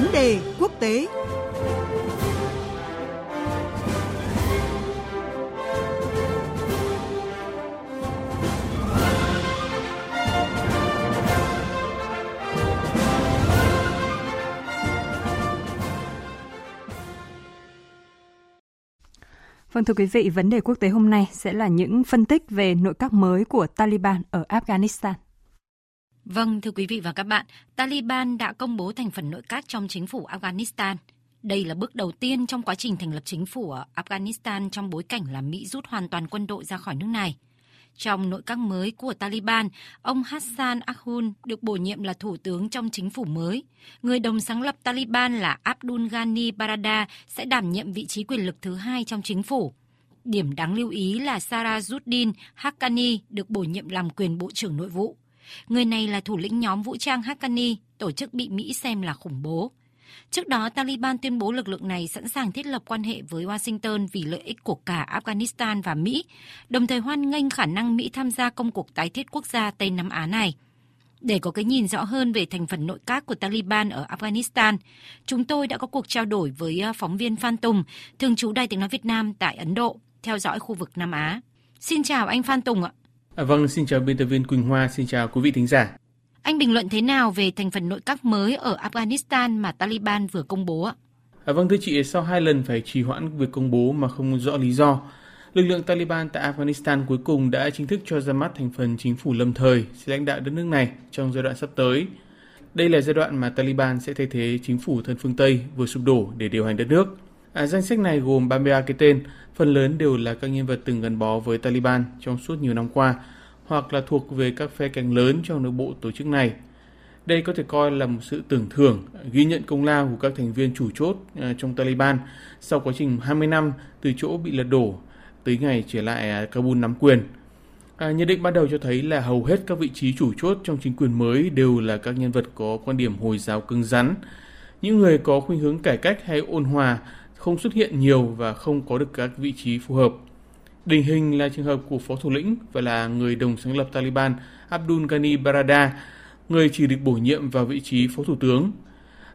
vấn đề quốc tế Vâng thưa quý vị, vấn đề quốc tế hôm nay sẽ là những phân tích về nội các mới của Taliban ở Afghanistan. Vâng, thưa quý vị và các bạn, Taliban đã công bố thành phần nội các trong chính phủ Afghanistan. Đây là bước đầu tiên trong quá trình thành lập chính phủ ở Afghanistan trong bối cảnh là Mỹ rút hoàn toàn quân đội ra khỏi nước này. Trong nội các mới của Taliban, ông Hassan Akhund được bổ nhiệm là thủ tướng trong chính phủ mới. Người đồng sáng lập Taliban là Abdul Ghani Barada sẽ đảm nhiệm vị trí quyền lực thứ hai trong chính phủ. Điểm đáng lưu ý là Sarajuddin Haqqani được bổ nhiệm làm quyền bộ trưởng nội vụ. Người này là thủ lĩnh nhóm vũ trang Haqqani, tổ chức bị Mỹ xem là khủng bố. Trước đó, Taliban tuyên bố lực lượng này sẵn sàng thiết lập quan hệ với Washington vì lợi ích của cả Afghanistan và Mỹ, đồng thời hoan nghênh khả năng Mỹ tham gia công cuộc tái thiết quốc gia Tây Nam Á này. Để có cái nhìn rõ hơn về thành phần nội các của Taliban ở Afghanistan, chúng tôi đã có cuộc trao đổi với ờ, phóng viên Phan Tùng, thường trú Đài tiếng nói Việt Nam tại Ấn Độ, theo dõi khu vực Nam Á. Xin chào anh Phan Tùng ạ. À, vâng, xin chào biên tập viên Quỳnh Hoa, xin chào quý vị thính giả. Anh bình luận thế nào về thành phần nội các mới ở Afghanistan mà Taliban vừa công bố ạ? À, vâng thưa chị, sau hai lần phải trì hoãn việc công bố mà không rõ lý do, lực lượng Taliban tại Afghanistan cuối cùng đã chính thức cho ra mắt thành phần chính phủ lâm thời sẽ lãnh đạo đất nước này trong giai đoạn sắp tới. Đây là giai đoạn mà Taliban sẽ thay thế chính phủ thân phương Tây vừa sụp đổ để điều hành đất nước. À, danh sách này gồm 33 cái tên, phần lớn đều là các nhân vật từng gắn bó với Taliban trong suốt nhiều năm qua, hoặc là thuộc về các phe cánh lớn trong nội bộ tổ chức này. Đây có thể coi là một sự tưởng thưởng, ghi nhận công lao của các thành viên chủ chốt à, trong Taliban sau quá trình 20 năm từ chỗ bị lật đổ tới ngày trở lại à, Kabul nắm quyền. À, nhận định ban đầu cho thấy là hầu hết các vị trí chủ chốt trong chính quyền mới đều là các nhân vật có quan điểm Hồi giáo cứng rắn. Những người có khuynh hướng cải cách hay ôn hòa không xuất hiện nhiều và không có được các vị trí phù hợp. Điển hình là trường hợp của phó thủ lĩnh và là người đồng sáng lập Taliban Abdul Ghani Barada, người chỉ được bổ nhiệm vào vị trí phó thủ tướng.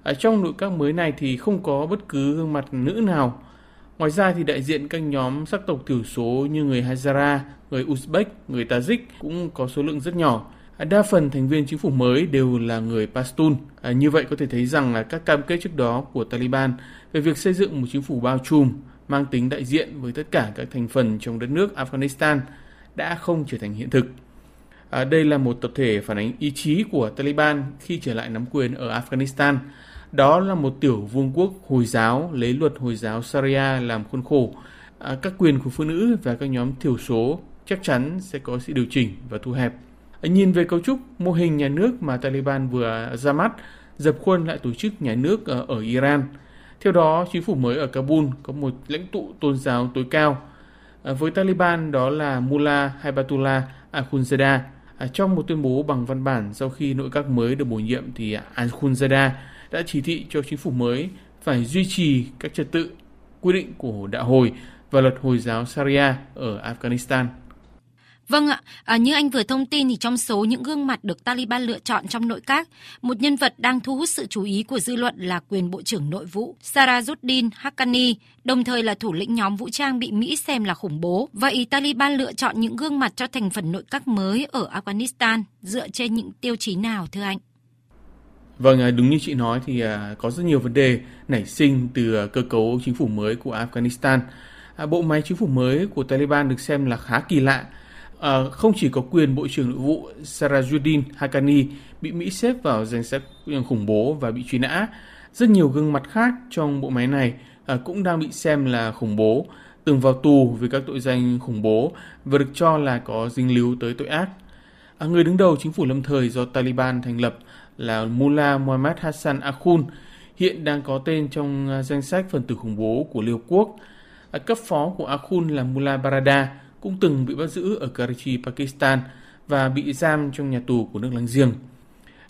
Ở trong nội các mới này thì không có bất cứ gương mặt nữ nào. Ngoài ra thì đại diện các nhóm sắc tộc thiểu số như người Hazara, người Uzbek, người Tajik cũng có số lượng rất nhỏ. Đa phần thành viên chính phủ mới đều là người Pashtun. À, như vậy có thể thấy rằng là các cam kết trước đó của Taliban về việc xây dựng một chính phủ bao trùm mang tính đại diện với tất cả các thành phần trong đất nước Afghanistan đã không trở thành hiện thực. À, đây là một tập thể phản ánh ý chí của Taliban khi trở lại nắm quyền ở Afghanistan. Đó là một tiểu vương quốc Hồi giáo lấy luật Hồi giáo Sharia làm khuôn khổ. À, các quyền của phụ nữ và các nhóm thiểu số chắc chắn sẽ có sự điều chỉnh và thu hẹp. Nhìn về cấu trúc mô hình nhà nước mà Taliban vừa ra mắt, dập khuôn lại tổ chức nhà nước ở, ở Iran – theo đó, chính phủ mới ở Kabul có một lãnh tụ tôn giáo tối cao. À, với Taliban đó là Mullah Haibatullah Akhundzada. À, trong một tuyên bố bằng văn bản sau khi nội các mới được bổ nhiệm thì Akhundzada đã chỉ thị cho chính phủ mới phải duy trì các trật tự, quy định của đạo hồi và luật Hồi giáo Sharia ở Afghanistan. Vâng ạ, à, như anh vừa thông tin thì trong số những gương mặt được Taliban lựa chọn trong nội các, một nhân vật đang thu hút sự chú ý của dư luận là quyền Bộ trưởng Nội vụ Sarajuddin Haqqani, đồng thời là thủ lĩnh nhóm vũ trang bị Mỹ xem là khủng bố. Vậy Taliban lựa chọn những gương mặt cho thành phần nội các mới ở Afghanistan dựa trên những tiêu chí nào thưa anh? Vâng, à, đúng như chị nói thì à, có rất nhiều vấn đề nảy sinh từ à, cơ cấu chính phủ mới của Afghanistan. Bộ máy chính phủ mới của Taliban được xem là khá kỳ lạ à, không chỉ có quyền Bộ trưởng Nội vụ Sarajuddin Haqqani bị Mỹ xếp vào danh sách khủng bố và bị truy nã, rất nhiều gương mặt khác trong bộ máy này à, cũng đang bị xem là khủng bố, từng vào tù vì các tội danh khủng bố và được cho là có dính líu tới tội ác. À, người đứng đầu chính phủ lâm thời do Taliban thành lập là Mullah Muhammad Hassan Akhund, hiện đang có tên trong à, danh sách phần tử khủng bố của Liên Hợp Quốc. À, cấp phó của Akhund là Mullah Barada, cũng từng bị bắt giữ ở Karachi, Pakistan và bị giam trong nhà tù của nước láng giềng.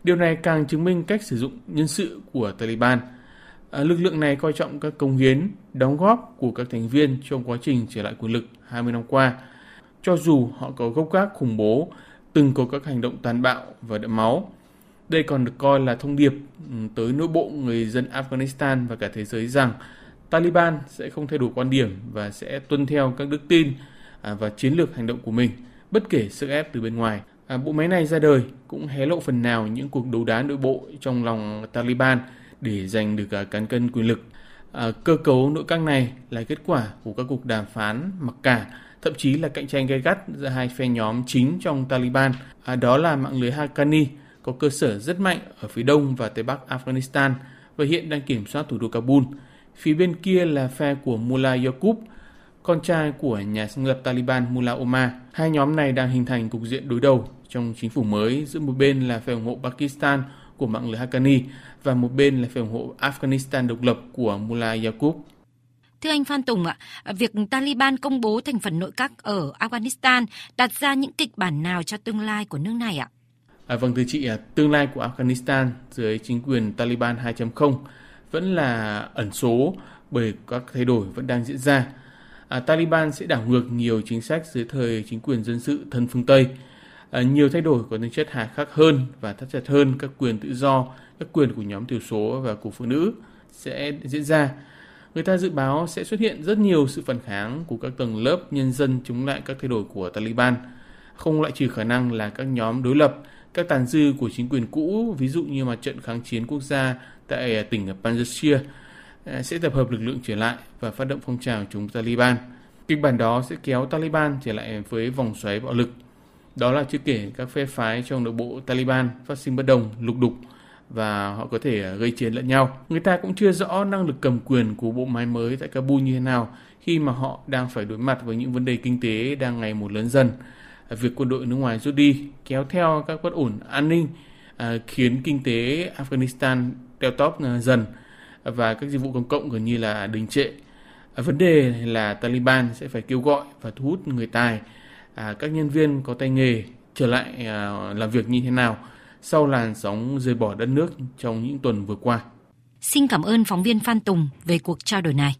Điều này càng chứng minh cách sử dụng nhân sự của Taliban. À, lực lượng này coi trọng các công hiến, đóng góp của các thành viên trong quá trình trở lại quyền lực 20 năm qua. Cho dù họ có gốc gác khủng bố, từng có các hành động tàn bạo và đẫm máu. Đây còn được coi là thông điệp ừ, tới nội bộ người dân Afghanistan và cả thế giới rằng Taliban sẽ không thay đổi quan điểm và sẽ tuân theo các đức tin À, và chiến lược hành động của mình, bất kể sức ép từ bên ngoài. À, bộ máy này ra đời cũng hé lộ phần nào những cuộc đấu đá nội bộ trong lòng Taliban để giành được à, cán cân quyền lực. À, cơ cấu nội các này là kết quả của các cuộc đàm phán mặc cả thậm chí là cạnh tranh gay gắt giữa hai phe nhóm chính trong Taliban. À, đó là mạng lưới Haqqani có cơ sở rất mạnh ở phía đông và tây bắc Afghanistan và hiện đang kiểm soát thủ đô Kabul. Phía bên kia là phe của Mullah Yaqub, con trai của nhà sáng lập Taliban Mullah Omar. Hai nhóm này đang hình thành cục diện đối đầu trong chính phủ mới giữa một bên là phe ủng hộ Pakistan của mạng lưới Haqqani và một bên là phe ủng hộ Afghanistan độc lập của Mullah Yaqub. Thưa anh Phan Tùng ạ, việc Taliban công bố thành phần nội các ở Afghanistan đặt ra những kịch bản nào cho tương lai của nước này ạ? À, vâng thưa chị, tương lai của Afghanistan dưới chính quyền Taliban 2.0 vẫn là ẩn số bởi các thay đổi vẫn đang diễn ra. À, Taliban sẽ đảo ngược nhiều chính sách dưới thời chính quyền dân sự thân phương Tây. À, nhiều thay đổi có tính chất hà khắc hơn và thắt chặt hơn các quyền tự do, các quyền của nhóm thiểu số và của phụ nữ sẽ diễn ra. Người ta dự báo sẽ xuất hiện rất nhiều sự phản kháng của các tầng lớp nhân dân chống lại các thay đổi của Taliban. Không loại trừ khả năng là các nhóm đối lập, các tàn dư của chính quyền cũ, ví dụ như mặt trận kháng chiến quốc gia tại tỉnh Panjshir, Ờ, sẽ tập hợp lực lượng trở lại và phát động phong trào chống Taliban. Kịch bản đó sẽ kéo Taliban trở lại với vòng xoáy bạo lực. Đó là chưa kể các phe phái trong nội bộ Taliban phát sinh bất đồng, lục đục và họ có thể ờ, gây chiến lẫn nhau. Người ta cũng chưa rõ năng lực cầm quyền của bộ máy mới tại Kabul như thế nào khi mà họ đang phải đối mặt với những vấn đề kinh tế đang ngày một lớn dần. Việc quân đội nước ngoài rút đi kéo theo các bất ổn an ninh ờ, khiến kinh tế Afghanistan teo tóp dần và các dịch vụ công cộng gần như là đình trệ. À, vấn đề là Taliban sẽ phải kêu gọi và thu hút người tài, à, các nhân viên có tay nghề trở lại à, làm việc như thế nào sau làn sóng rời bỏ đất nước trong những tuần vừa qua. Xin cảm ơn phóng viên Phan Tùng về cuộc trao đổi này.